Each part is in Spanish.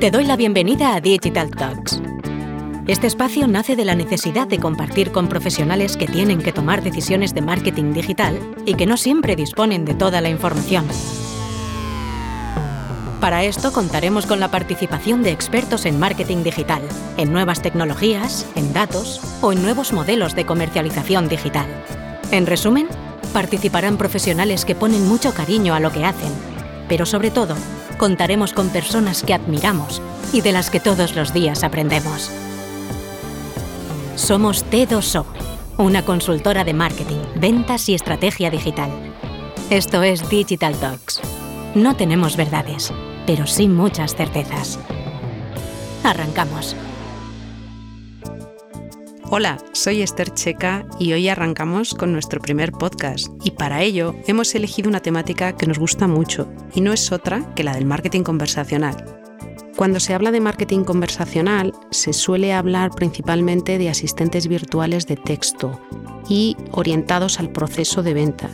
Te doy la bienvenida a Digital Talks. Este espacio nace de la necesidad de compartir con profesionales que tienen que tomar decisiones de marketing digital y que no siempre disponen de toda la información. Para esto contaremos con la participación de expertos en marketing digital, en nuevas tecnologías, en datos o en nuevos modelos de comercialización digital. En resumen, participarán profesionales que ponen mucho cariño a lo que hacen, pero sobre todo, contaremos con personas que admiramos y de las que todos los días aprendemos. Somos T2O, una consultora de marketing, ventas y estrategia digital. Esto es Digital Talks. No tenemos verdades, pero sí muchas certezas. Arrancamos. Hola, soy Esther Checa y hoy arrancamos con nuestro primer podcast y para ello hemos elegido una temática que nos gusta mucho y no es otra que la del marketing conversacional. Cuando se habla de marketing conversacional se suele hablar principalmente de asistentes virtuales de texto y orientados al proceso de venta,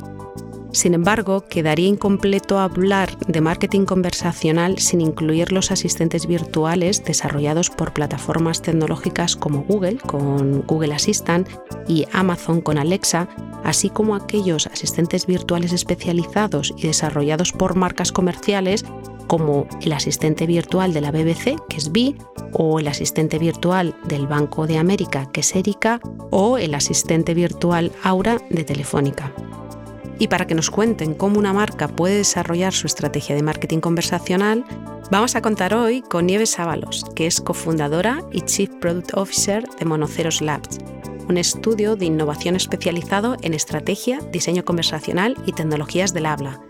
sin embargo, quedaría incompleto hablar de marketing conversacional sin incluir los asistentes virtuales desarrollados por plataformas tecnológicas como Google con Google Assistant y Amazon con Alexa, así como aquellos asistentes virtuales especializados y desarrollados por marcas comerciales como el asistente virtual de la BBC, que es BI, o el asistente virtual del Banco de América, que es Erika, o el asistente virtual Aura de Telefónica. Y para que nos cuenten cómo una marca puede desarrollar su estrategia de marketing conversacional, vamos a contar hoy con Nieves Ábalos, que es cofundadora y Chief Product Officer de Monoceros Labs, un estudio de innovación especializado en estrategia, diseño conversacional y tecnologías del habla.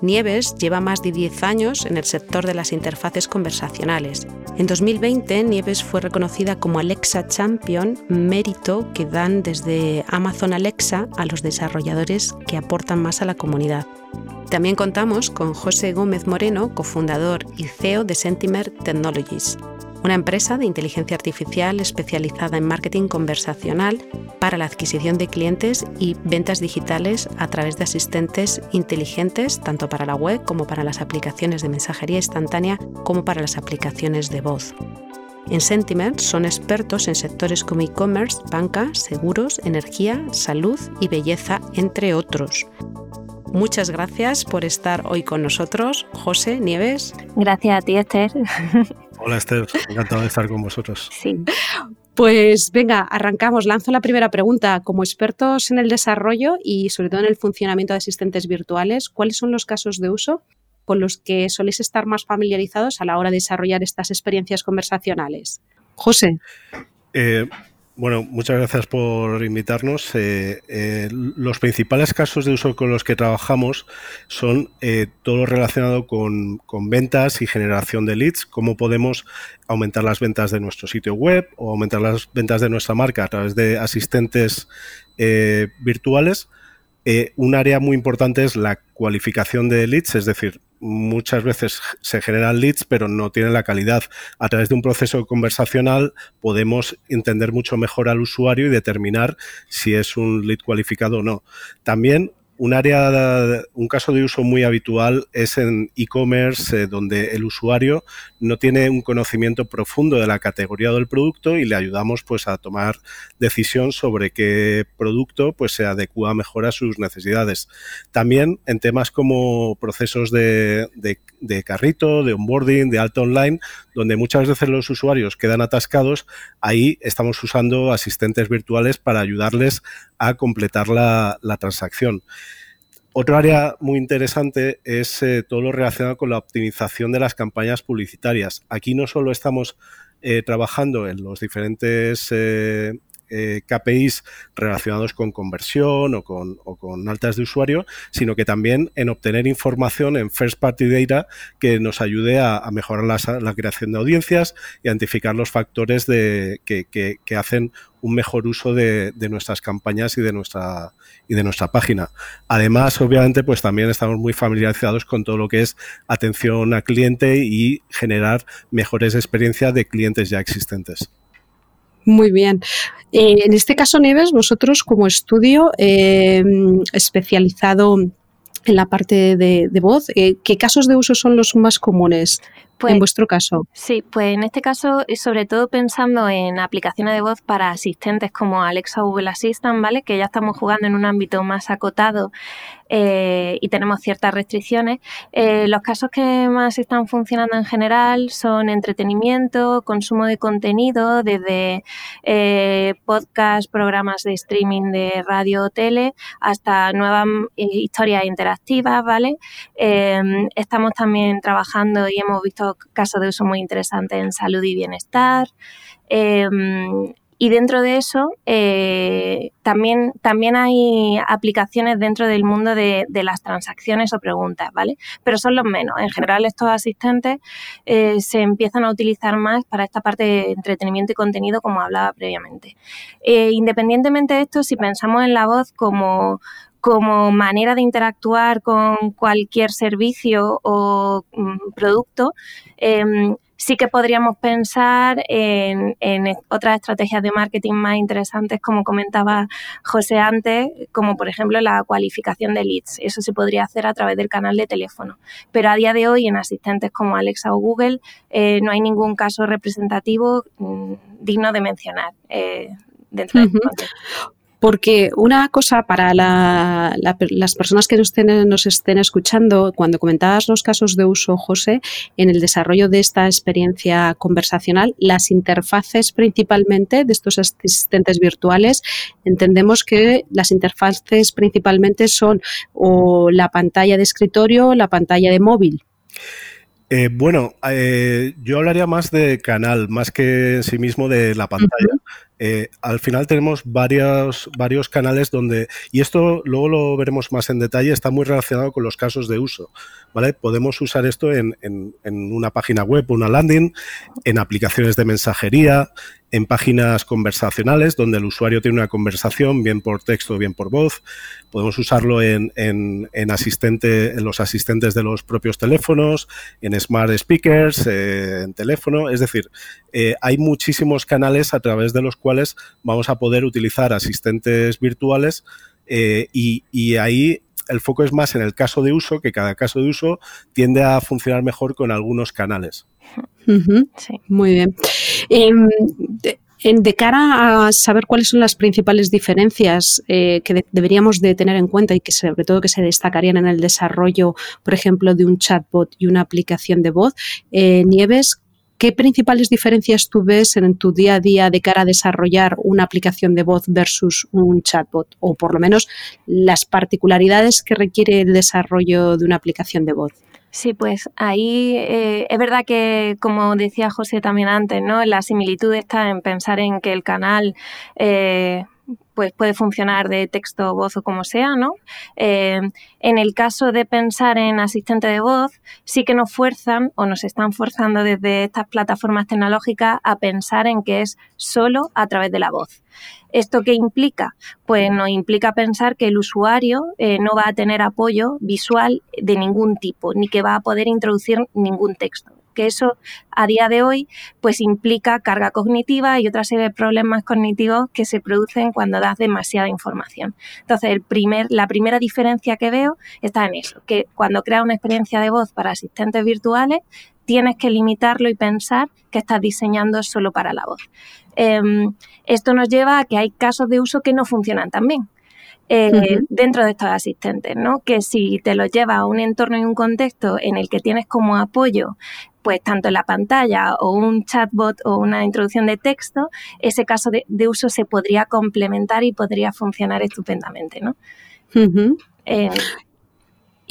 Nieves lleva más de 10 años en el sector de las interfaces conversacionales. En 2020, Nieves fue reconocida como Alexa Champion, mérito que dan desde Amazon Alexa a los desarrolladores que aportan más a la comunidad. También contamos con José Gómez Moreno, cofundador y CEO de Sentimer Technologies una empresa de inteligencia artificial especializada en marketing conversacional para la adquisición de clientes y ventas digitales a través de asistentes inteligentes, tanto para la web como para las aplicaciones de mensajería instantánea, como para las aplicaciones de voz. En Sentiment son expertos en sectores como e-commerce, banca, seguros, energía, salud y belleza, entre otros. Muchas gracias por estar hoy con nosotros, José Nieves. Gracias a ti, Esther. Hola Esther, encantado de estar con vosotros. Sí. Pues venga, arrancamos. Lanzo la primera pregunta. Como expertos en el desarrollo y sobre todo en el funcionamiento de asistentes virtuales, ¿cuáles son los casos de uso con los que soléis estar más familiarizados a la hora de desarrollar estas experiencias conversacionales? José. Eh, bueno, muchas gracias por invitarnos. Eh, eh, los principales casos de uso con los que trabajamos son eh, todo relacionado con, ventas y generación de leads, cómo podemos aumentar las ventas de nuestro sitio web o aumentar las ventas de nuestra marca a través de asistentes virtuales. un área muy importante es la cualificación de leads, es decir, muchas veces se generan leads, pero no tienen la calidad. A través de un proceso conversacional podemos entender mucho mejor al usuario y determinar si es un lead cualificado o no. También un área, un caso de uso muy habitual es en e-commerce, eh, donde el usuario no tiene un conocimiento profundo de la categoría del producto y le ayudamos pues a tomar decisión sobre qué producto pues se adecua mejor a sus necesidades. También en temas como procesos de, de carrito, de onboarding, de alto online, donde muchas veces los usuarios quedan atascados, ahí estamos usando asistentes virtuales para ayudarles a completar la, la transacción. Otro área muy interesante es eh, todo lo relacionado con la optimización de las campañas publicitarias. Aquí no solo estamos eh, trabajando en los diferentes eh, KPIs relacionados con conversión o con, altas de usuario, sino que también en obtener información en first party data que nos ayude a, mejorar la, creación de audiencias, identificar los factores que hacen un mejor uso de, nuestras campañas y de nuestra y de nuestra página. Además, obviamente, pues también estamos muy familiarizados con todo lo que es atención a cliente y generar mejores experiencias de clientes ya existentes. Muy bien. Eh, en este caso, Neves, vosotros como estudio eh, especializado en la parte de, voz, eh, ¿qué casos de uso son los más comunes? en vuestro caso. Sí, pues en este caso, sobre todo pensando en aplicaciones de voz para asistentes como Alexa o Google Assistant, ¿vale? Que ya estamos jugando en un ámbito más acotado eh, y tenemos ciertas restricciones. Eh, los casos que más están funcionando en general son entretenimiento, consumo de contenido, desde eh, podcast, programas de streaming de radio o tele, hasta nuevas historias interactivas, ¿vale? estamos también trabajando y hemos visto casos de uso muy interesantes en salud y bienestar. Em, y dentro de eso eh, también, también hay aplicaciones dentro del mundo de, las transacciones o preguntas, ¿vale? Pero son los menos. En general estos asistentes eh, se empiezan a utilizar más para esta parte de entretenimiento y contenido como hablaba previamente. Eh, independientemente de esto, si pensamos en la voz como, como manera de interactuar con cualquier servicio o mm, producto, em, sí que podríamos pensar en, otras estrategias de marketing más interesantes, como comentaba José antes, como por ejemplo la cualificación de leads. Eso se podría hacer a través del canal de teléfono. Pero a día de hoy, en asistentes como Alexa o Google, eh, no hay ningún caso representativo mm, digno de mencionar. Eh, dentro de este porque una cosa para las personas que nos estén, nos estén, escuchando, cuando comentabas los casos de uso, José, en el desarrollo de esta experiencia conversacional, las interfaces principalmente de estos asistentes virtuales, entendemos que las interfaces principalmente son o la pantalla de escritorio o la pantalla de móvil. Eh, bueno, eh, yo hablaría más de canal, más que en sí mismo de la pantalla. Eh, al final tenemos varios, canales donde, y esto luego lo veremos más en detalle, está muy relacionado con los casos de uso. ¿vale? Podemos usar esto en, una página web, una landing, en aplicaciones de mensajería, en páginas conversacionales donde el usuario tiene una conversación, bien por texto, bien por voz. Podemos usarlo en, en, en asistente, en los asistentes de los propios teléfonos, en smart speakers, eh, en teléfono. Es decir, eh, hay muchísimos canales a través de los cuales vamos a poder utilizar asistentes virtuales eh, y, y ahí el foco es más en el caso de uso, que cada caso de uso tiende a funcionar mejor con algunos canales. sí. Muy bien. Em, de, cara a saber cuáles son las principales diferencias eh, que deberíamos de tener en cuenta y que sobre todo que se destacarían en el desarrollo, por ejemplo, de un chatbot y una aplicación de voz, eh, Nieves, ¿Qué principales diferencias tú ves en tu día a día de cara a desarrollar una aplicación de voz versus un chatbot? O por lo menos las particularidades que requiere el desarrollo de una aplicación de voz. Sí, pues ahí eh, es verdad que, como decía José también antes, ¿no? La similitud está en pensar en que el canal eh, pues puede funcionar de texto, voz o como sea, ¿no? Eh, en el caso de pensar en asistente de voz, sí que nos fuerzan o nos están forzando desde estas plataformas tecnológicas a pensar en que es solo a través de la voz. ¿Esto qué implica? Pues nos implica pensar que el usuario eh, no va a tener apoyo visual de ningún tipo, ni que va a poder introducir ningún texto que eso a día de hoy pues implica carga cognitiva y otra serie de problemas cognitivos que se producen cuando das demasiada información. Entonces, la primera diferencia que veo está en eso, que cuando creas una experiencia de voz para asistentes virtuales, tienes que limitarlo y pensar que estás diseñando solo para la voz. Em, esto nos lleva a que hay casos de uso que no funcionan tan bien. Eh, dentro de estos asistentes, ¿no? Que si te los llevas a un entorno y un contexto en el que tienes como apoyo pues tanto la pantalla o un chatbot o una introducción de texto, ese caso de, uso se podría complementar y podría funcionar estupendamente, ¿no?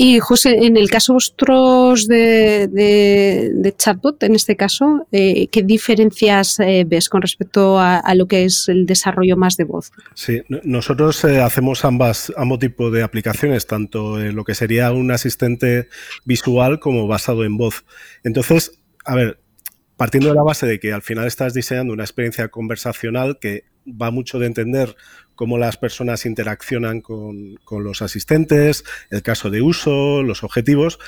Y José, en el caso vosotros de, de, chatbot, en este caso, eh, ¿qué diferencias eh, ves con respecto a, lo que es el desarrollo más de voz? Sí, nosotros eh, hacemos ambas, ambos tipos de aplicaciones, tanto lo que sería un asistente visual como basado en voz. Entonces, a ver, partiendo de la base de que al final estás diseñando una experiencia conversacional que va mucho de entender cómo las personas interaccionan con, los asistentes, el caso de uso, los objetivos.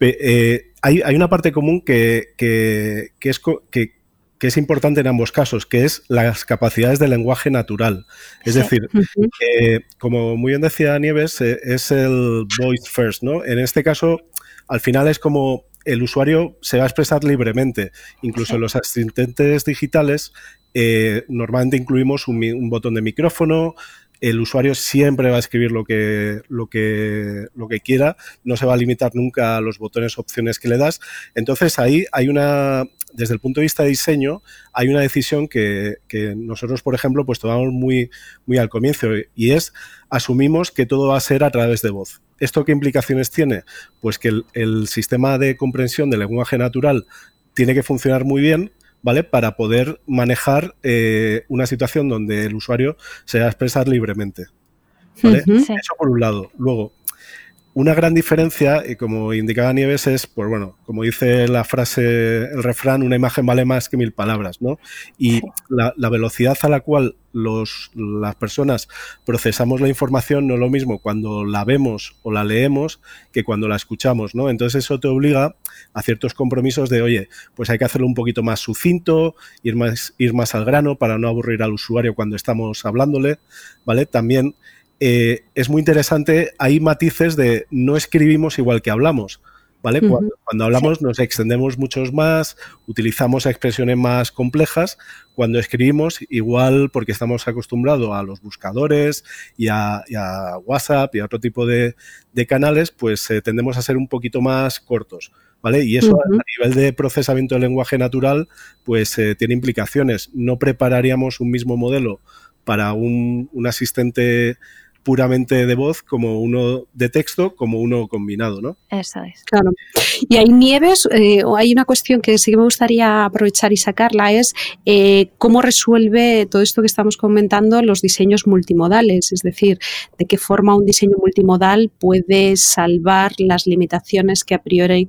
Eh, hay, una parte común que, es, que, es importante en ambos casos, que es las capacidades de lenguaje natural. Es decir, como muy bien decía Nieves, eh, es el voice first, ¿no? En este caso, al final es como el usuario se va a expresar libremente. Incluso los asistentes digitales eh, normalmente incluimos un, botón de micrófono, el usuario siempre va a escribir lo que, lo, que, lo que quiera, no se va a limitar nunca a los botones opciones que le das. Entonces ahí hay una, desde el punto de vista de diseño, hay una decisión que, nosotros, por ejemplo, pues tomamos muy, muy al comienzo y es asumimos que todo va a ser a través de voz. ¿Esto qué implicaciones tiene? Pues que el, sistema de comprensión del lenguaje natural tiene que funcionar muy bien, ¿vale? Para poder manejar eh, una situación donde el usuario se va a expresar libremente. Eso por un lado. Luego, una gran diferencia, y como indicaba Nieves, es, pues bueno, como dice la frase, el refrán, una imagen vale más que mil palabras, ¿no? Y la, velocidad a la cual los, las personas procesamos la información no es lo mismo cuando la vemos o la leemos que cuando la escuchamos, ¿no? Entonces eso te obliga a ciertos compromisos de, oye, pues hay que hacerlo un poquito más sucinto, ir más, ir más al grano para no aburrir al usuario cuando estamos hablándole, ¿vale? También eh, es muy interesante, hay matices de no escribimos igual que hablamos. ¿Vale? cuando, hablamos nos extendemos muchos más, utilizamos expresiones más complejas. Cuando escribimos, igual porque estamos acostumbrados a los buscadores y a, WhatsApp y a otro tipo de, canales, pues eh, tendemos a ser un poquito más cortos. ¿Vale? Y eso a nivel de procesamiento del lenguaje natural, pues eh, tiene implicaciones. No prepararíamos un mismo modelo para un, un asistente puramente de voz, como uno de texto, como uno combinado, ¿no? Eso es. Claro. Y hay Nieves, eh, hay una cuestión que sí que me gustaría aprovechar y sacarla, es eh, cómo resuelve todo esto que estamos comentando los diseños multimodales, es decir, de qué forma un diseño multimodal puede salvar las limitaciones que a priori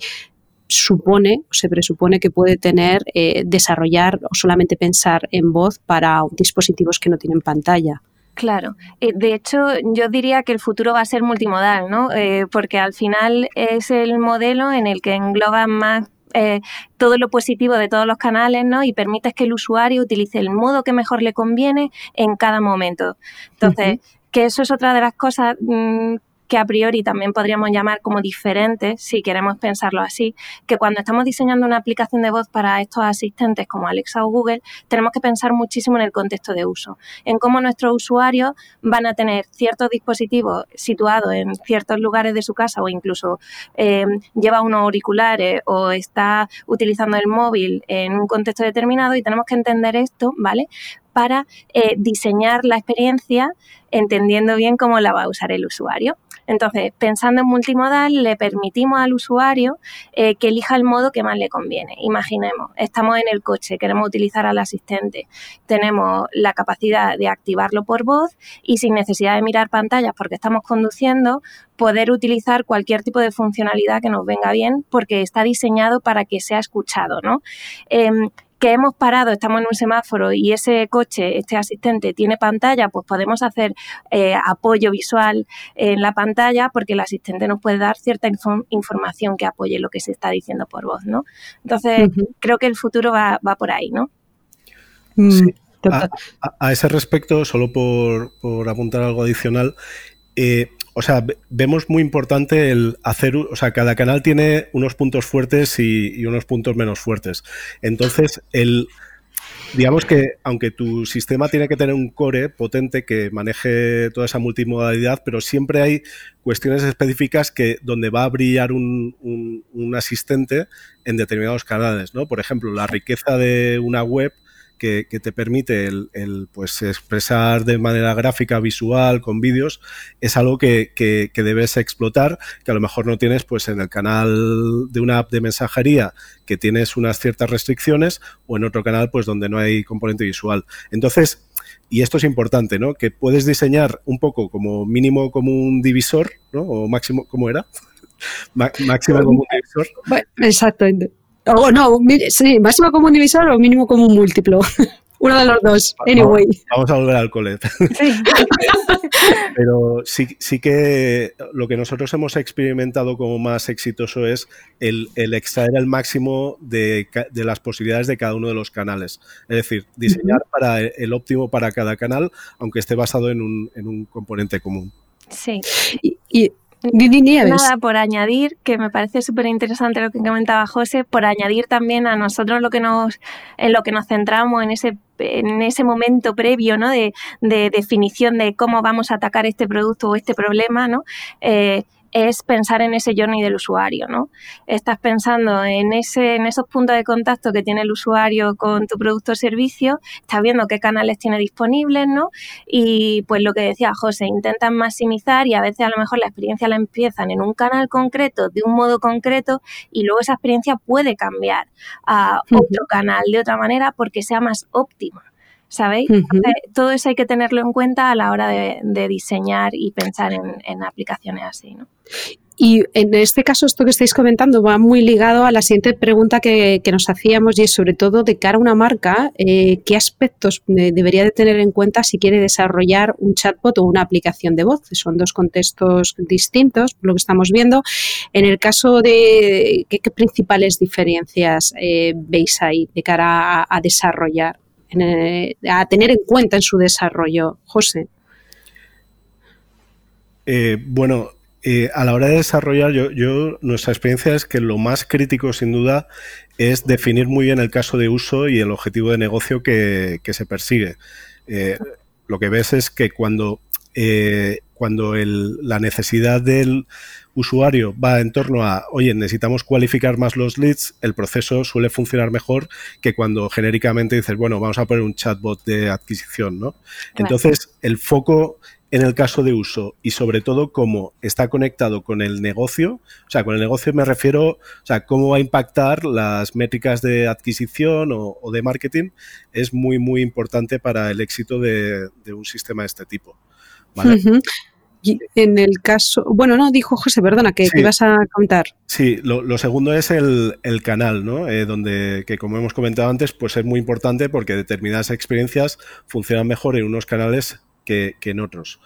supone o se presupone que puede tener eh, desarrollar o solamente pensar en voz para dispositivos que no tienen pantalla. Claro, eh, de hecho yo diría que el futuro va a ser multimodal, ¿no? Eh, porque al final es el modelo en el que engloba más eh, todo lo positivo de todos los canales, ¿no? Y permites que el usuario utilice el modo que mejor le conviene en cada momento. Entonces, que eso es otra de las cosas mm, que a priori también podríamos llamar como diferentes, si queremos pensarlo así, que cuando estamos diseñando una aplicación de voz para estos asistentes como Alexa o Google, tenemos que pensar muchísimo en el contexto de uso, en cómo nuestros usuarios van a tener ciertos dispositivos situados en ciertos lugares de su casa o incluso eh, lleva unos auriculares o está utilizando el móvil en un contexto determinado y tenemos que entender esto, ¿vale? Para eh, diseñar la experiencia entendiendo bien cómo la va a usar el usuario. Entonces, pensando en multimodal, le permitimos al usuario eh, que elija el modo que más le conviene. Imaginemos, estamos en el coche, queremos utilizar al asistente, tenemos la capacidad de activarlo por voz y sin necesidad de mirar pantallas porque estamos conduciendo, poder utilizar cualquier tipo de funcionalidad que nos venga bien porque está diseñado para que sea escuchado, ¿no? Em, que hemos parado, estamos en un semáforo y ese coche, este asistente tiene pantalla, pues podemos hacer eh, apoyo visual en la pantalla porque el asistente nos puede dar cierta información que apoye lo que se está diciendo por voz, ¿no? Entonces, creo que el futuro va, por ahí, ¿no? Mm, a, ese respecto, solo por, por apuntar algo adicional, eh, o sea, vemos muy importante el hacer, o sea, cada canal tiene unos puntos fuertes y, unos puntos menos fuertes. Entonces, el, digamos que aunque tu sistema tiene que tener un core potente que maneje toda esa multimodalidad, pero siempre hay cuestiones específicas que donde va a brillar un, un asistente en determinados canales, ¿no? Por ejemplo, la riqueza de una web que, te permite el, pues expresar de manera gráfica, visual, con vídeos, es algo que, debes explotar, que a lo mejor no tienes pues en el canal de una app de mensajería que tienes unas ciertas restricciones o en otro canal pues donde no hay componente visual. Entonces, y esto es importante, ¿no? Que puedes diseñar un poco como mínimo como un divisor, ¿no? O máximo, ¿cómo era? máximo como un divisor. Exactamente. O no, sí, máximo común divisor o mínimo común múltiplo. Uno de los dos, anyway. Vamos a volver al colet. Sí. Pero sí, sí que lo que nosotros hemos experimentado como más exitoso es el, extraer el máximo de, las posibilidades de cada uno de los canales. Es decir, diseñar para el óptimo para cada canal, aunque esté basado en un, componente común. Sí. y Nada, por añadir, que me parece súper interesante lo que comentaba José, por añadir también a nosotros lo que nos, en lo que nos centramos en ese en ese momento previo ¿no? de, de definición de cómo vamos a atacar este producto o este problema, ¿no? Eh, es pensar en ese journey del usuario, ¿no? Estás pensando en, ese, en esos puntos de contacto que tiene el usuario con tu producto o servicio, estás viendo qué canales tiene disponibles, ¿no? Y pues lo que decía José, intentan maximizar y a veces a lo mejor la experiencia la empiezan en un canal concreto, de un modo concreto, y luego esa experiencia puede cambiar a otro canal de otra manera porque sea más óptima. ¿Sabéis? todo eso hay que tenerlo en cuenta a la hora de, diseñar y pensar en, aplicaciones así, ¿no? Y en este caso, esto que estáis comentando va muy ligado a la siguiente pregunta que, nos hacíamos y es sobre todo de cara a una marca, eh, ¿qué aspectos debería de tener en cuenta si quiere desarrollar un chatbot o una aplicación de voz? Son dos contextos distintos, lo que estamos viendo. En el caso de qué, principales diferencias eh, veis ahí de cara a desarrollar a tener en cuenta en su desarrollo, José? Eh, bueno, eh, a la hora de desarrollar, yo, nuestra experiencia es que lo más crítico, sin duda, es definir muy bien el caso de uso y el objetivo de negocio que, se persigue. Eh, lo que ves es que cuando, cuando la necesidad del usuario va en torno a, oye, necesitamos cualificar más los leads, el proceso suele funcionar mejor que cuando genéricamente dices, bueno, vamos a poner un chatbot de adquisición, ¿no? Entonces, el foco en el caso de uso y sobre todo cómo está conectado con el negocio, o sea, con el negocio me refiero, o sea, cómo va a impactar las métricas de adquisición o, de marketing, es muy, muy importante para el éxito de, un sistema de este tipo. ¿vale? En el caso, bueno, no, dijo José, perdona, que ibas a contar. Sí, lo, segundo es el, canal, ¿no? Eh, donde, que como hemos comentado antes, pues es muy importante porque determinadas experiencias funcionan mejor en unos canales que, en otros.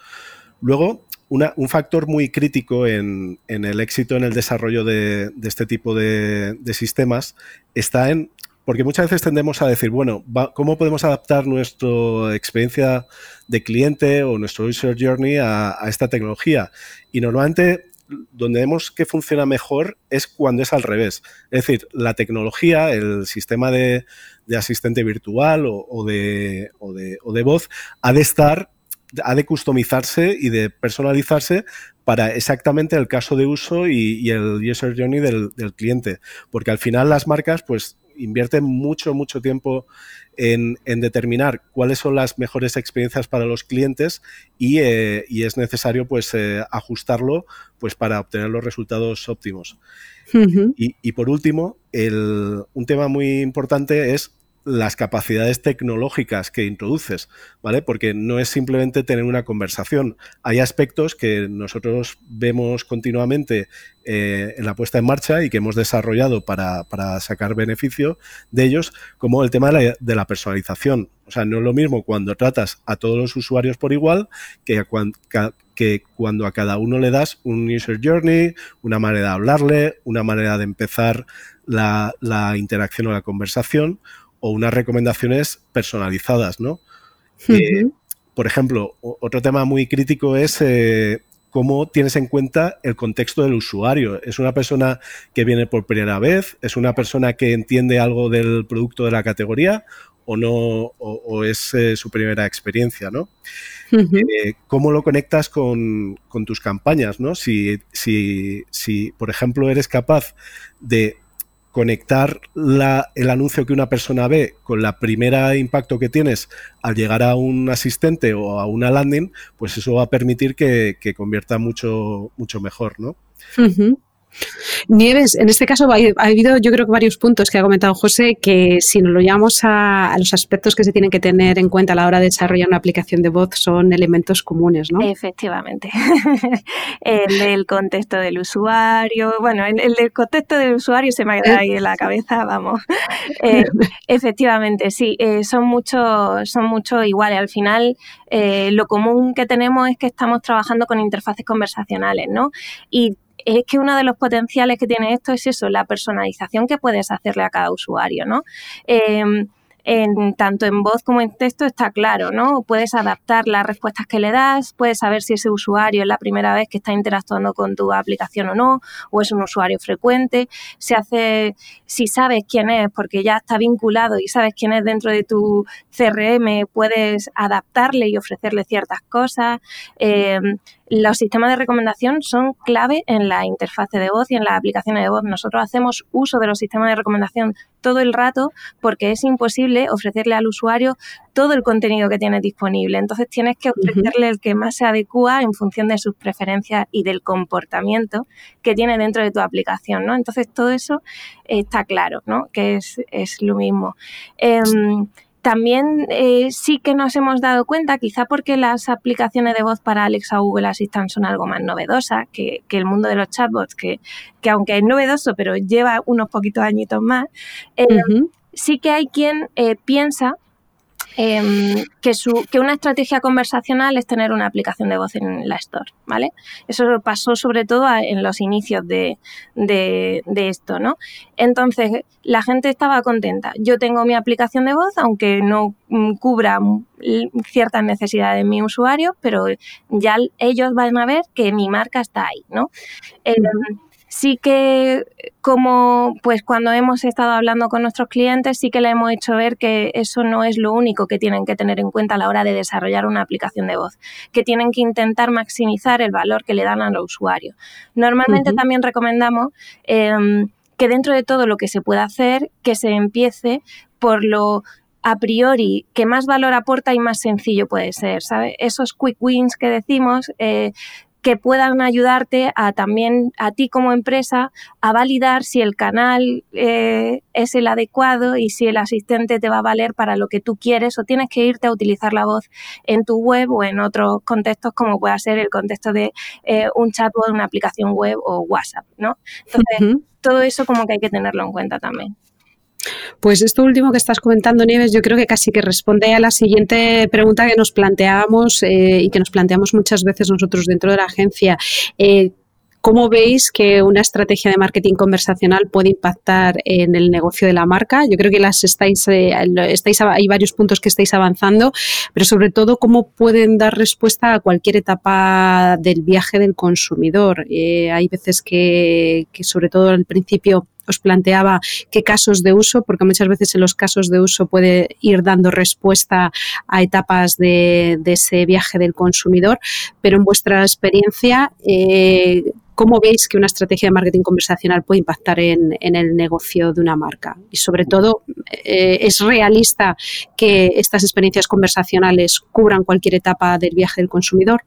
Luego, un factor muy crítico en, el éxito en el desarrollo de, este tipo de, sistemas está en porque muchas veces tendemos a decir, bueno, ¿cómo podemos adaptar nuestra experiencia de cliente o nuestro user journey a, esta tecnología? Y normalmente donde vemos que funciona mejor es cuando es al revés. Es decir, la tecnología, el sistema de, asistente virtual o, de, de, voz ha de estar, ha de customizarse y de personalizarse para exactamente el caso de uso y, el user journey del, cliente. Porque al final las marcas, pues invierte mucho, mucho tiempo en, determinar cuáles son las mejores experiencias para los clientes y, eh, es necesario pues eh, ajustarlo pues para obtener los resultados óptimos. y, por último, un tema muy importante es las capacidades tecnológicas que introduces, ¿vale? Porque no es simplemente tener una conversación. Hay aspectos que nosotros vemos continuamente eh, en la puesta en marcha y que hemos desarrollado para, sacar beneficio de ellos, como el tema de la, personalización. O sea, no es lo mismo cuando tratas a todos los usuarios por igual que, cuando a cada uno le das un user journey, una manera de hablarle, una manera de empezar la interacción o la conversación o unas recomendaciones personalizadas, ¿no? Eh, por ejemplo, otro tema muy crítico es eh, cómo tienes en cuenta el contexto del usuario. ¿Es una persona que viene por primera vez? ¿Es una persona que entiende algo del producto de la categoría? ¿O no? ¿O, es eh, su primera experiencia? ¿no? ¿Cómo lo conectas con, con tus campañas? ¿no? Si, si, si, por ejemplo, eres capaz de conectar la, el anuncio que una persona ve con la primera impacto que tienes al llegar a un asistente o a una landing, pues eso va a permitir que, convierta mucho, mucho mejor, ¿no? Nieves, en este caso ha, habido yo creo que varios puntos que ha comentado José que si nos lo llevamos a, los aspectos que se tienen que tener en cuenta a la hora de desarrollar una aplicación de voz son elementos comunes, ¿no? Efectivamente. el del contexto del usuario, bueno, el, del contexto del usuario se me ha quedado ahí en la cabeza, vamos. Eh, efectivamente, sí, eh, son muchos son mucho iguales. Al final, eh, lo común que tenemos es que estamos trabajando con interfaces conversacionales, ¿no? Y es que uno de los potenciales que tiene esto es eso, la personalización que puedes hacerle a cada usuario, ¿no? Em, tanto en voz como en texto está claro, ¿no? Puedes adaptar las respuestas que le das, puedes saber si ese usuario es la primera vez que está interactuando con tu aplicación o no, o es un usuario frecuente. Se hace, si sabes quién es, porque ya está vinculado y sabes quién es dentro de tu CRM, puedes adaptarle y ofrecerle ciertas cosas. Eh, los sistemas de recomendación son clave en la interfase de voz y en las aplicaciones de voz. Nosotros hacemos uso de los sistemas de recomendación todo el rato porque es imposible ofrecerle al usuario todo el contenido que tiene disponible. Entonces tienes que ofrecerle el que más se adecua en función de sus preferencias y del comportamiento que tiene dentro de tu aplicación, ¿no? Entonces todo eso está claro, ¿no? Que es, es lo mismo. Em, también eh, sí que nos hemos dado cuenta, quizá porque las aplicaciones de voz para Alexa o Google Assistant son algo más novedosas que, el mundo de los chatbots, que, que, aunque es novedoso, pero lleva unos poquitos añitos más, eh, sí que hay quien eh, piensa Em, que, su, que una estrategia conversacional es tener una aplicación de voz en la Store, ¿vale? Eso pasó sobre todo en los inicios de, de, esto, ¿no? Entonces, la gente estaba contenta. Yo tengo mi aplicación de voz, aunque no mm, cubra ciertas necesidades de mi usuario, pero ya ellos van a ver que mi marca está ahí, ¿no? Sí que como pues cuando hemos estado hablando con nuestros clientes sí que le hemos hecho ver que eso no es lo único que tienen que tener en cuenta a la hora de desarrollar una aplicación de voz, que tienen que intentar maximizar el valor que le dan al usuario. Normalmente también recomendamos em, que dentro de todo lo que se pueda hacer, que se empiece por lo a priori que más valor aporta y más sencillo puede ser, ¿sabes? Esos quick wins que decimos, eh, que puedan ayudarte a también a ti como empresa a validar si el canal eh, es el adecuado y si el asistente te va a valer para lo que tú quieres o tienes que irte a utilizar la voz en tu web o en otros contextos como pueda ser el contexto de eh, un chatbot, una aplicación web o WhatsApp, ¿no? Entonces, todo eso como que hay que tenerlo en cuenta también. Pues esto último que estás comentando, Nieves, yo creo que casi que responde a la siguiente pregunta que nos planteábamos eh, y que nos planteamos muchas veces nosotros dentro de la agencia. Eh, ¿Cómo veis que una estrategia de marketing conversacional puede impactar en el negocio de la marca? Yo creo que las estáis, eh, estáis, hay varios puntos que estáis avanzando, pero sobre todo cómo pueden dar respuesta a cualquier etapa del viaje del consumidor. hay veces que, que, sobre todo al principio, os planteaba qué casos de uso, porque muchas veces en los casos de uso puede ir dando respuesta a etapas de, ese viaje del consumidor, pero en vuestra experiencia, eh, ¿cómo veis que una estrategia de marketing conversacional puede impactar en, el negocio de una marca? Y sobre todo, eh, ¿es realista que estas experiencias conversacionales cubran cualquier etapa del viaje del consumidor?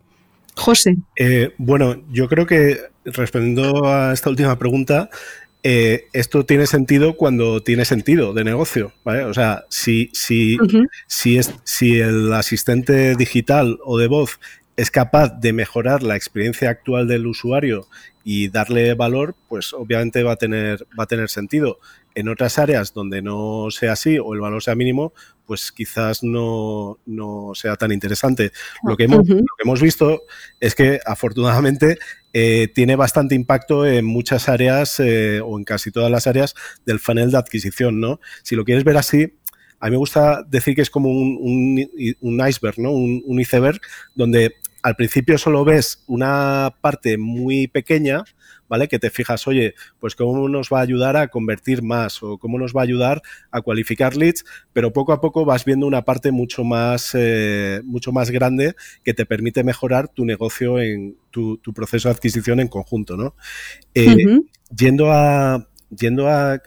José. Eh, bueno, yo creo que respondiendo a esta última pregunta, eh, esto tiene sentido cuando tiene sentido de negocio. O sea, si, si, si, es, si el asistente digital o de voz es capaz de mejorar la experiencia actual del usuario y darle valor, pues obviamente va a tener, va a tener sentido. En otras áreas donde no sea así o el valor sea mínimo, pues quizás no, sea tan interesante. Lo que, hemos, lo que hemos visto es que afortunadamente eh, tiene bastante impacto en muchas áreas eh, o en casi todas las áreas del funnel de adquisición, ¿no? Si lo quieres ver así, a mí me gusta decir que es como un, iceberg, ¿no? un, iceberg donde al principio solo ves una parte muy pequeña, ¿vale? Que te fijas, oye, pues cómo nos va a ayudar a convertir más o cómo nos va a ayudar a cualificar leads, pero poco a poco vas viendo una parte mucho más, eh, mucho más grande que te permite mejorar tu negocio en tu, proceso de adquisición en conjunto, ¿no? Eh, yendo a, yendo a,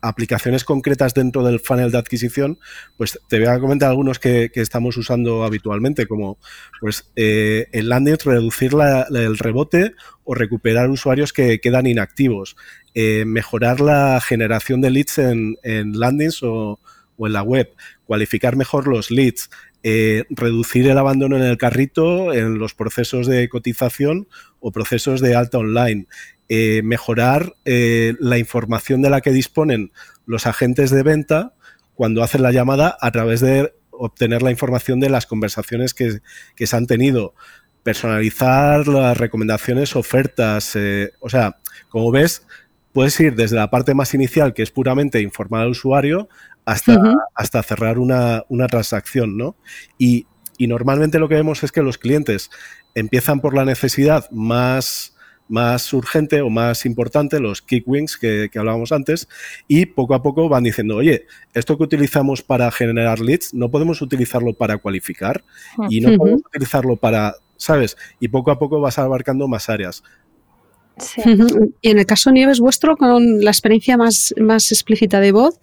aplicaciones concretas dentro del funnel de adquisición, pues te voy a comentar algunos que, estamos usando habitualmente, como pues eh, el landing, reducir el rebote o recuperar usuarios que quedan inactivos, eh, mejorar la generación de leads en, landings o, en la web, cualificar mejor los leads, eh, reducir el abandono en el carrito en los procesos de cotización o procesos de alta online, eh, mejorar eh, la información de la que disponen los agentes de venta cuando hacen la llamada a través de obtener la información de las conversaciones que, se han tenido, personalizar las recomendaciones, ofertas, o sea, como ves, puedes ir desde la parte más inicial, que es puramente informar al usuario, hasta, hasta cerrar una, una, transacción, ¿no? Y, y normalmente lo que vemos es que los clientes empiezan por la necesidad más más urgente o más importante, los kick wings que, hablábamos antes, y poco a poco van diciendo, oye, esto que utilizamos para generar leads, no podemos utilizarlo para cualificar y no podemos utilizarlo para, ¿sabes? Y poco a poco vas abarcando más áreas. Y en el caso Nieves vuestro, con la experiencia más, más explícita de voz,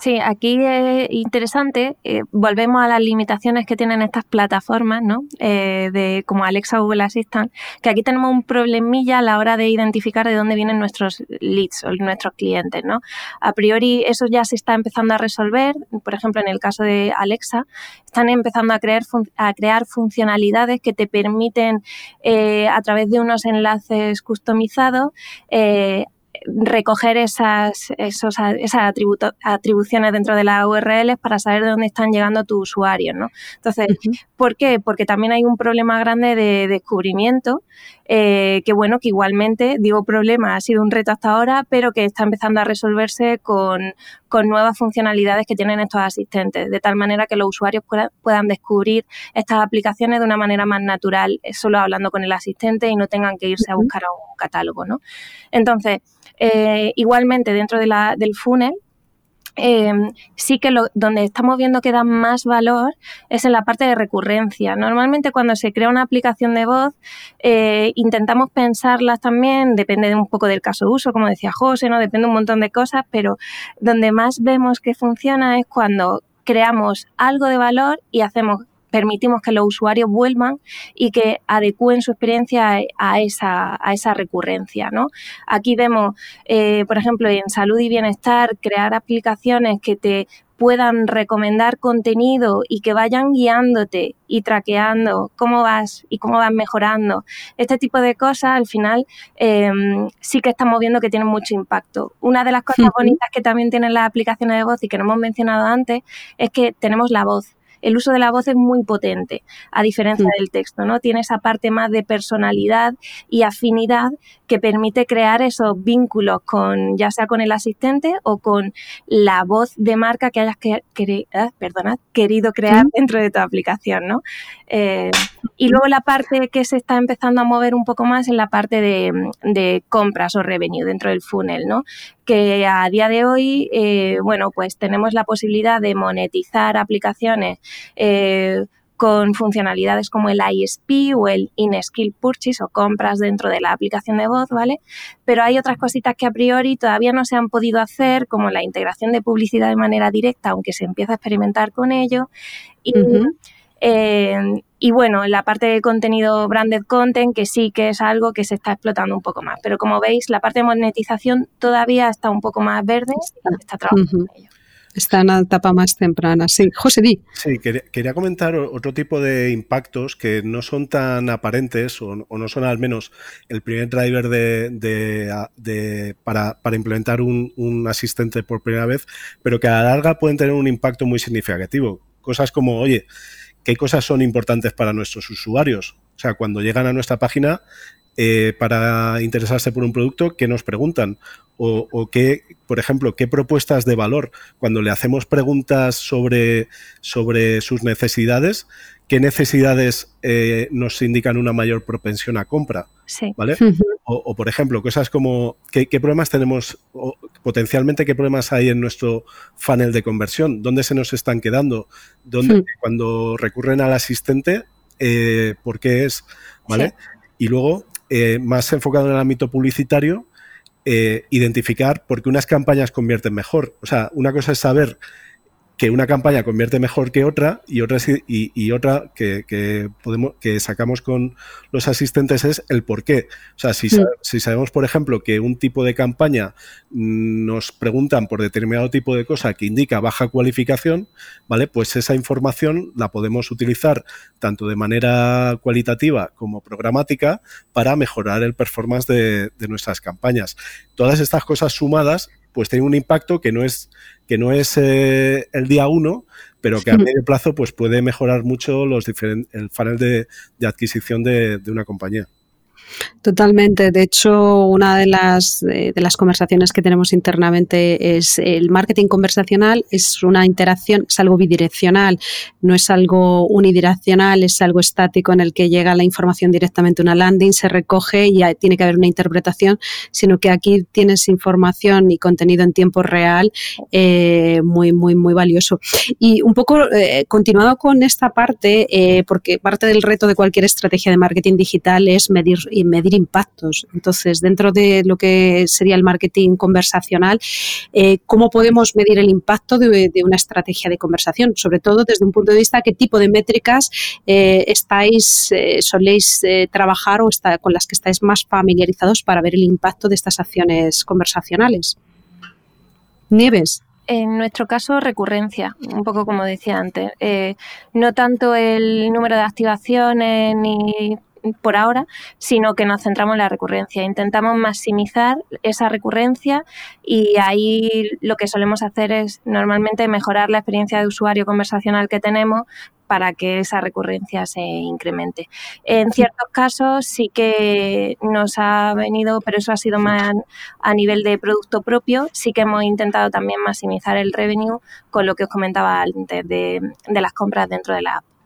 Sí, aquí es interesante, eh, volvemos a las limitaciones que tienen estas plataformas, ¿no? Eh, de, como Alexa o Google Assistant, que aquí tenemos un problemilla a la hora de identificar de dónde vienen nuestros leads o nuestros clientes, ¿no? A priori eso ya se está empezando a resolver, por ejemplo, en el caso de Alexa, están empezando a crear, a crear funcionalidades que te permiten, eh, a través de unos enlaces customizados, recoger esas, esos, esas atribuciones dentro de las URLs para saber de dónde están llegando tus usuarios, ¿no? Entonces, ¿por qué? Porque también hay un problema grande de descubrimiento, eh, que bueno, que igualmente, digo problema, ha sido un reto hasta ahora, pero que está empezando a resolverse con, nuevas funcionalidades que tienen estos asistentes, de tal manera que los usuarios puedan, descubrir estas aplicaciones de una manera más natural, eh, solo hablando con el asistente y no tengan que irse a buscar a un catálogo, ¿no? Entonces, eh, igualmente, dentro de la, del funnel, eh, sí que lo, donde estamos viendo que da más valor es en la parte de recurrencia. Normalmente cuando se crea una aplicación de voz eh, intentamos pensarlas también, depende de un poco del caso de uso, como decía José, ¿no? depende un montón de cosas, pero donde más vemos que funciona es cuando creamos algo de valor y hacemos permitimos que los usuarios vuelvan y que adecúen su experiencia a esa, a esa recurrencia. ¿no? Aquí vemos, eh, por ejemplo, en salud y bienestar, crear aplicaciones que te puedan recomendar contenido y que vayan guiándote y traqueando cómo vas y cómo vas mejorando. Este tipo de cosas al final em, sí que estamos viendo que tienen mucho impacto. Una de las cosas bonitas que también tienen las aplicaciones de voz y que no hemos mencionado antes es que tenemos la voz el uso de la voz es muy potente, a diferencia del texto, ¿no? Tiene esa parte más de personalidad y afinidad que permite crear esos vínculos con, ya sea con el asistente o con la voz de marca que hayas que, ah, querido crear dentro de tu aplicación, ¿no? Eh, y luego la parte que se está empezando a mover un poco más es la parte de, compras o revenue dentro del funnel, ¿no? Que a día de hoy, eh, bueno, pues tenemos la posibilidad de monetizar aplicaciones eh, con funcionalidades como el ISP o el In-Skill Purchase o compras dentro de la aplicación de voz, ¿vale? Pero hay otras cositas que a priori todavía no se han podido hacer, como la integración de publicidad de manera directa, aunque se empieza a experimentar con ello. Y, eh, y bueno, la parte de contenido branded content, que sí que es algo que se está explotando un poco más. Pero como veis, la parte de monetización todavía está un poco más verde y se está trabajando en ello. Está en la etapa más temprana. Sí, José Di. Sí, quería, comentar otro tipo de impactos que no son tan aparentes o, no son al menos el primer driver de, para, implementar un, un, asistente por primera vez, pero que a la larga pueden tener un impacto muy significativo. Cosas como, oye, ¿qué cosas son importantes para nuestros usuarios? O sea, cuando llegan a nuestra página, eh, para interesarse por un producto, ¿qué nos preguntan? O, qué, por ejemplo, qué propuestas de valor, cuando le hacemos preguntas sobre, sobre sus necesidades, qué necesidades eh, nos indican una mayor propensión a compra. ¿Vale? o, por ejemplo, cosas como ¿qué, problemas tenemos, potencialmente qué problemas hay en nuestro funnel de conversión, dónde se nos están quedando, dónde cuando recurren al asistente, eh, por qué es, ¿vale? Y luego, eh, más enfocado en el ámbito publicitario, eh, identificar por qué unas campañas convierten mejor. O sea, una cosa es saber que una campaña convierte mejor que otra y otra, y, otra que, podemos, que sacamos con los asistentes es el por qué. O sea, si, si, sabemos, por ejemplo, que un tipo de campaña nos preguntan por determinado tipo de cosa que indica baja cualificación, ¿vale? Pues esa información la podemos utilizar tanto de manera cualitativa como programática para mejorar el performance de, de nuestras campañas. Todas estas cosas sumadas pues tiene un impacto que no es, que no es eh, el día uno, pero que a medio plazo pues puede mejorar mucho los el funnel de, adquisición de, una compañía. Totalmente. De hecho, una de las, de las conversaciones que tenemos internamente es el marketing conversacional es una interacción, es algo bidireccional, no es algo unidireccional, es algo estático en el que llega la información directamente a una landing, se recoge y tiene que haber una interpretación, sino que aquí tienes información y contenido en tiempo real eh, muy, muy, muy valioso. Y un poco eh, continuado con esta parte, eh, porque parte del reto de cualquier estrategia de marketing digital es medir medir impactos. Entonces, dentro de lo que sería el marketing conversacional, eh, ¿cómo podemos medir el impacto de, una estrategia de conversación? Sobre todo desde un punto de vista, ¿qué tipo de métricas eh, estáis, eh, soléis trabajar o está, con las que estáis más familiarizados para ver el impacto de estas acciones conversacionales? Nieves. En nuestro caso, recurrencia, un poco como decía antes. no tanto el número de activaciones ni por ahora, sino que nos centramos en la recurrencia. Intentamos maximizar esa recurrencia y ahí lo que solemos hacer es normalmente mejorar la experiencia de usuario conversacional que tenemos para que esa recurrencia se incremente. En ciertos casos sí que nos ha venido, pero eso ha sido más a nivel de producto propio, sí que hemos intentado también maximizar el revenue con lo que os comentaba antes de, de las compras dentro de la app.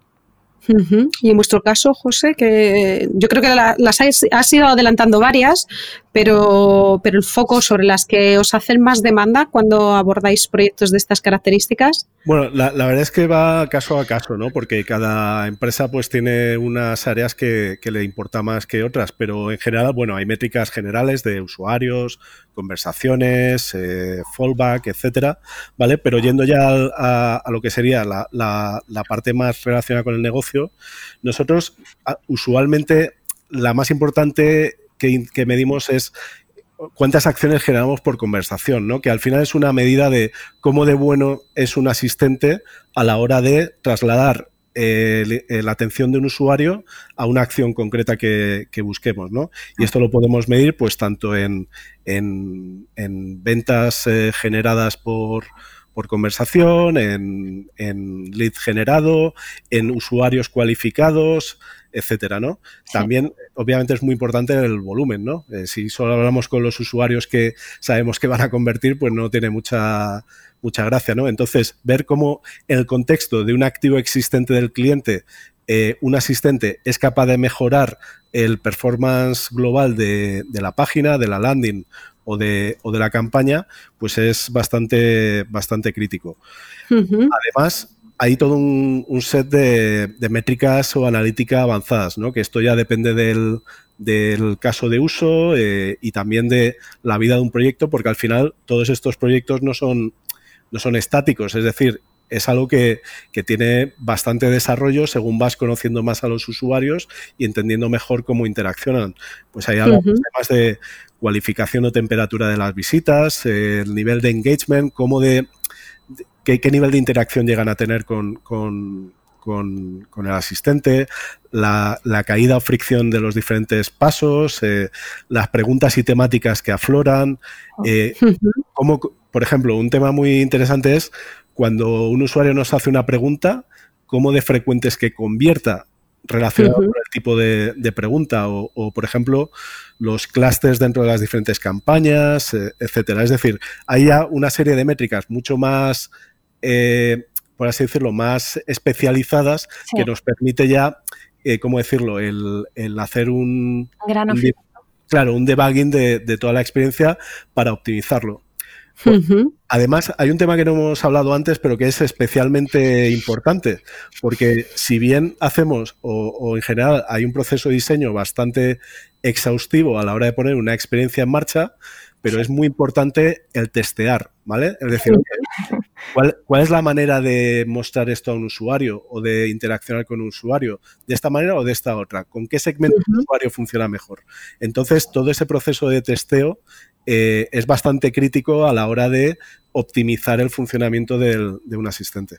Y en vuestro caso, José, que yo creo que las has, ido adelantando varias, pero, pero el foco sobre las que os hacen más demanda cuando abordáis proyectos de estas características. Bueno, la, verdad es que va caso a caso, ¿no? Porque cada empresa pues tiene unas áreas que, le importa más que otras, pero en general, bueno, hay métricas generales de usuarios, conversaciones, eh, fallback, etcétera, ¿vale? Pero yendo ya a, lo que sería la, la, parte más relacionada con el negocio, nosotros usualmente la más importante que, que medimos es cuántas acciones generamos por conversación, ¿no? Que al final es una medida de cómo de bueno es un asistente a la hora de trasladar la atención de un usuario a una acción concreta que, busquemos, ¿no? Y esto lo podemos medir, pues, tanto en, en, ventas eh, generadas por, por conversación, en, en, lead generado, en usuarios cualificados, etcétera, ¿no? También, obviamente, es muy importante el volumen, ¿no? Eh, si solo hablamos con los usuarios que sabemos que van a convertir, pues no tiene mucha, mucha gracia, ¿no? Entonces, ver cómo en el contexto de un activo existente del cliente, eh, un asistente es capaz de mejorar el performance global de, la página, de la landing o de, o de, la campaña, pues es bastante, bastante crítico. Además, hay todo un, set de, métricas o analítica avanzadas, ¿no? que esto ya depende del, caso de uso eh, y también de la vida de un proyecto, porque al final todos estos proyectos no son, no son estáticos, es decir, es algo que, tiene bastante desarrollo según vas conociendo más a los usuarios y entendiendo mejor cómo interaccionan. Pues hay algunos temas de cualificación o temperatura de las visitas, el nivel de engagement, cómo de qué, nivel de interacción llegan a tener con, el asistente, la, caída o fricción de los diferentes pasos, eh, las preguntas y temáticas que afloran. Eh, como, por ejemplo, un tema muy interesante es cuando un usuario nos hace una pregunta, cómo de frecuente es que convierta relacionado con el tipo de, pregunta o, por ejemplo, los clusters dentro de las diferentes campañas, eh, etcétera. Es decir, hay ya una serie de métricas mucho más eh, por así decirlo, más especializadas que nos permite ya, eh, ¿cómo decirlo?, el, hacer un, claro, un debugging de, toda la experiencia para optimizarlo. Además, hay un tema que no hemos hablado antes, pero que es especialmente importante, porque si bien hacemos, o, en general hay un proceso de diseño bastante exhaustivo a la hora de poner una experiencia en marcha, pero es muy importante el testear, ¿vale? Es decir, ¿cuál, es la manera de mostrar esto a un usuario o de interaccionar con un usuario? ¿De esta manera o de esta otra? ¿Con qué segmento de usuario funciona mejor? Entonces, todo ese proceso de testeo eh, es bastante crítico a la hora de optimizar el funcionamiento de un asistente.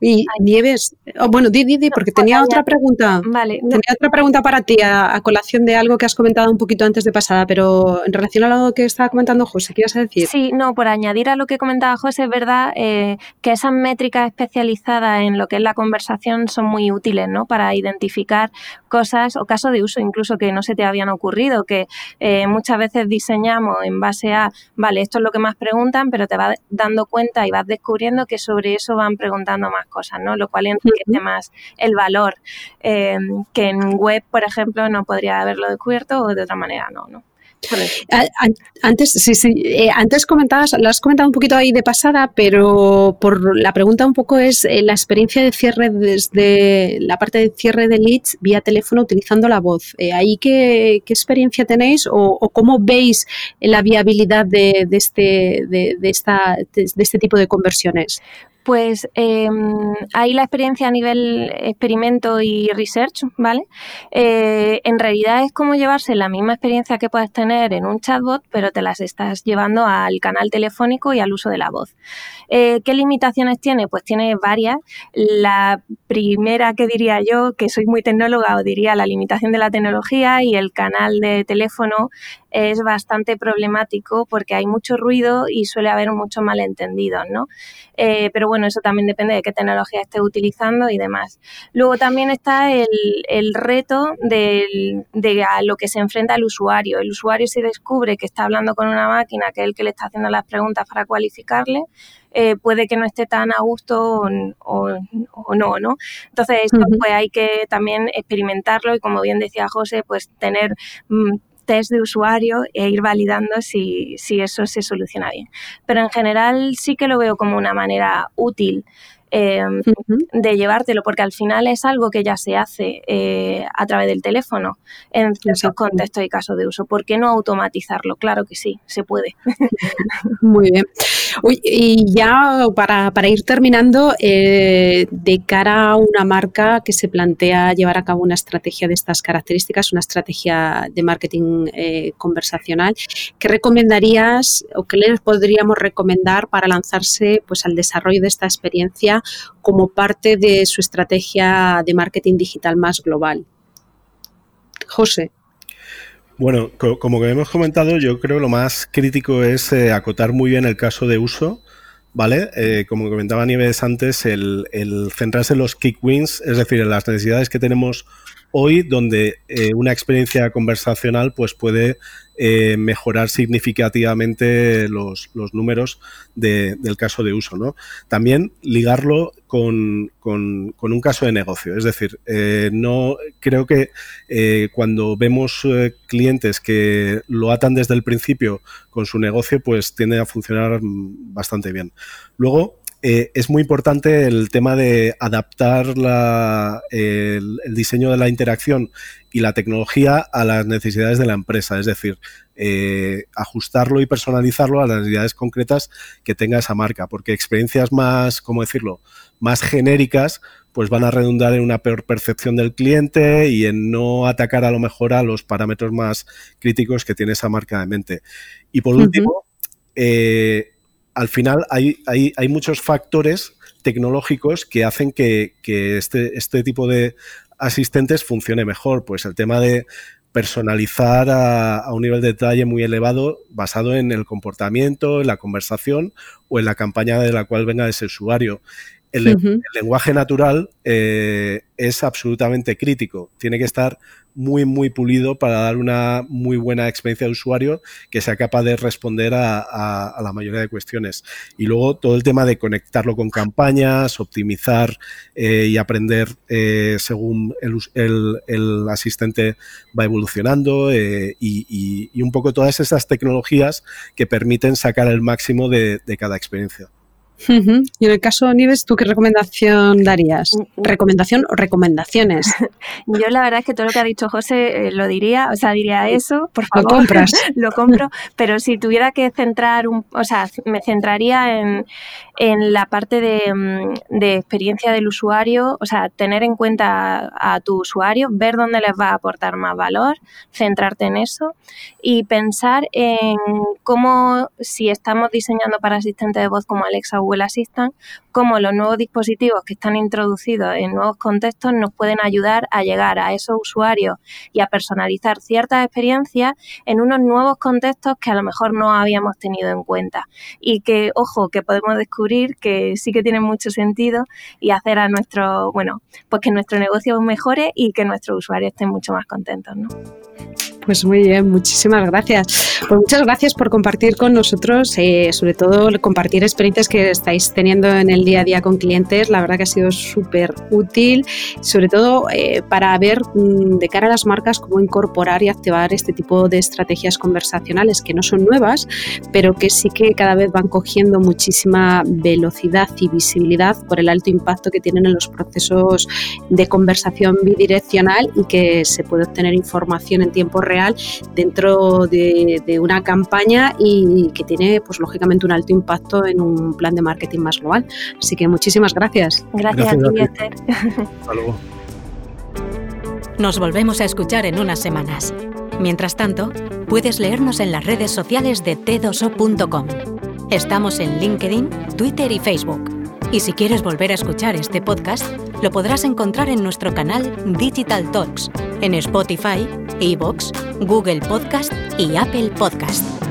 Y Nieves, oh, bueno, di, di, porque tenía otra pregunta. Vale. Tenía otra pregunta para ti a, colación de algo que has comentado un poquito antes de pasada, pero en relación a lo que estaba comentando José, ¿qué ibas a decir? Sí, no, por añadir a lo que comentaba José, es verdad eh, que esas métricas especializadas en lo que es la conversación son muy útiles, ¿no? Para identificar cosas o casos de uso incluso que no se te habían ocurrido, que eh, muchas veces diseñamos en base a, vale, esto es lo que más preguntan, pero te vas dando cuenta y vas descubriendo que sobre eso van preguntando más cosas, ¿no? Lo cual enriquece más el valor eh, que en web, por ejemplo, no podría haberlo descubierto o de otra manera no, ¿no? Antes, sí, sí, eh, antes comentabas, lo has comentado un poquito ahí de pasada, pero por la pregunta un poco es eh, la experiencia de cierre desde la parte de cierre de leads vía teléfono utilizando la voz. Eh, ¿Ahí qué, experiencia tenéis o, cómo veis la viabilidad de, este, de, esta, de este tipo de conversiones? Pues em, ahí la experiencia a nivel experimento y research, ¿vale? Eh, en realidad es como llevarse la misma experiencia que puedes tener en un chatbot, pero te las estás llevando al canal telefónico y al uso de la voz. Eh, ¿Qué limitaciones tiene? Pues tiene varias. La primera que diría yo, que soy muy tecnóloga, o diría la limitación de la tecnología y el canal de teléfono es bastante problemático porque hay mucho ruido y suele haber muchos malentendidos, ¿no? Eh, pero bueno, eso también depende de qué tecnología esté utilizando y demás. Luego también está el, reto de, de a lo que se enfrenta el usuario. El usuario si descubre que está hablando con una máquina que es el que le está haciendo las preguntas para cualificarle, eh, puede que no esté tan a gusto o, no, ¿no? Entonces, esto pues hay que también experimentarlo y como bien decía José, pues tener mm, test de usuario e ir validando si, si eso se soluciona bien. Pero en general sí que lo veo como una manera útil Em, de llevártelo, porque al final es algo que ya se hace eh, a través del teléfono en ciertos contextos y casos de uso. ¿Por qué no automatizarlo? Claro que sí, se puede. Muy bien. y ya para, ir terminando, eh, de cara a una marca que se plantea llevar a cabo una estrategia de estas características, una estrategia de marketing eh, conversacional, ¿qué recomendarías o qué les podríamos recomendar para lanzarse pues, al desarrollo de esta experiencia como parte de su estrategia de marketing digital más global. José. Bueno, como hemos comentado, yo creo lo más crítico es eh, acotar muy bien el caso de uso, ¿vale? Eh, como comentaba Nieves antes, el, centrarse en los kick wins, es decir, en las necesidades que tenemos hoy, donde eh, una experiencia conversacional pues puede eh, mejorar significativamente los, números del caso de uso. ¿no? También ligarlo con, un caso de negocio. Es decir, eh, no creo que eh, cuando vemos clientes que lo atan desde el principio con su negocio, pues tiende a funcionar bastante bien. Luego, es muy importante el tema de adaptar el, diseño de la interacción y la tecnología a las necesidades de la empresa, es decir, eh, ajustarlo y personalizarlo a las necesidades concretas que tenga esa marca, porque experiencias más, ¿cómo decirlo?, más genéricas, pues van a redundar en una peor percepción del cliente y en no atacar a lo mejor a los parámetros más críticos que tiene esa marca de mente. Y por último, eh, al final hay, hay, hay, muchos factores tecnológicos que hacen que, que este, este tipo de asistentes funcione mejor. Pues el tema de personalizar a, un nivel de detalle muy elevado basado en el comportamiento, en la conversación o en la campaña de la cual venga ese usuario. El, lenguaje natural eh, es absolutamente crítico. Tiene que estar muy, muy pulido para dar una muy buena experiencia de usuario que sea capaz de responder a, la mayoría de cuestiones. Y luego todo el tema de conectarlo con campañas, optimizar eh, y aprender eh, según el, asistente va evolucionando y, un poco todas esas tecnologías que permiten sacar el máximo de cada experiencia. Y en el caso de Nieves, ¿tú qué recomendación darías? Mm, mm. ¿Recomendación o recomendaciones? Yo la verdad es que todo lo que ha dicho José eh, lo diría, o sea, diría eso, por favor. Lo compras. lo compro, pero si tuviera que centrar, un, o sea, me centraría en, en la parte mm, de, experiencia del usuario, o sea, tener en cuenta a, tu usuario, ver dónde les va a aportar más valor, centrarte en eso y pensar en cómo, si estamos diseñando para asistente de voz como Alexa Google cómo los nuevos dispositivos que están introducidos en nuevos contextos nos pueden ayudar a llegar a esos usuarios y a personalizar ciertas experiencias en unos nuevos contextos que a lo mejor no habíamos tenido en cuenta. Y que, ojo, que podemos descubrir que sí que tiene mucho sentido y hacer a nuestro, bueno, pues que nuestro negocio mejore y que nuestros usuarios estén mucho más contentos. Pues muy bien, muchísimas gracias. Pues muchas gracias por compartir con nosotros, eh, sobre todo compartir experiencias que estáis teniendo en el día a día con clientes. La verdad que ha sido súper útil, sobre todo eh, para ver mm, de cara a las marcas cómo incorporar y activar este tipo de estrategias conversacionales que no son nuevas, pero que sí que cada vez van cogiendo muchísima velocidad y visibilidad por el alto impacto que tienen en los procesos de conversación bidireccional y que se puede obtener información en tiempo real dentro de, una campaña y que tiene, pues lógicamente, un alto impacto en un plan de marketing más global. Así que muchísimas gracias. Gracias, a ti, Esther. Hasta luego. Nos volvemos a escuchar en unas semanas. Mientras tanto, puedes leernos en las redes sociales de t2o.com. Estamos en LinkedIn, Twitter y Facebook. Y si quieres volver a escuchar este podcast, lo podrás encontrar en nuestro canal Digital Talks, en Spotify, Evox, Google Podcast y Apple Podcast.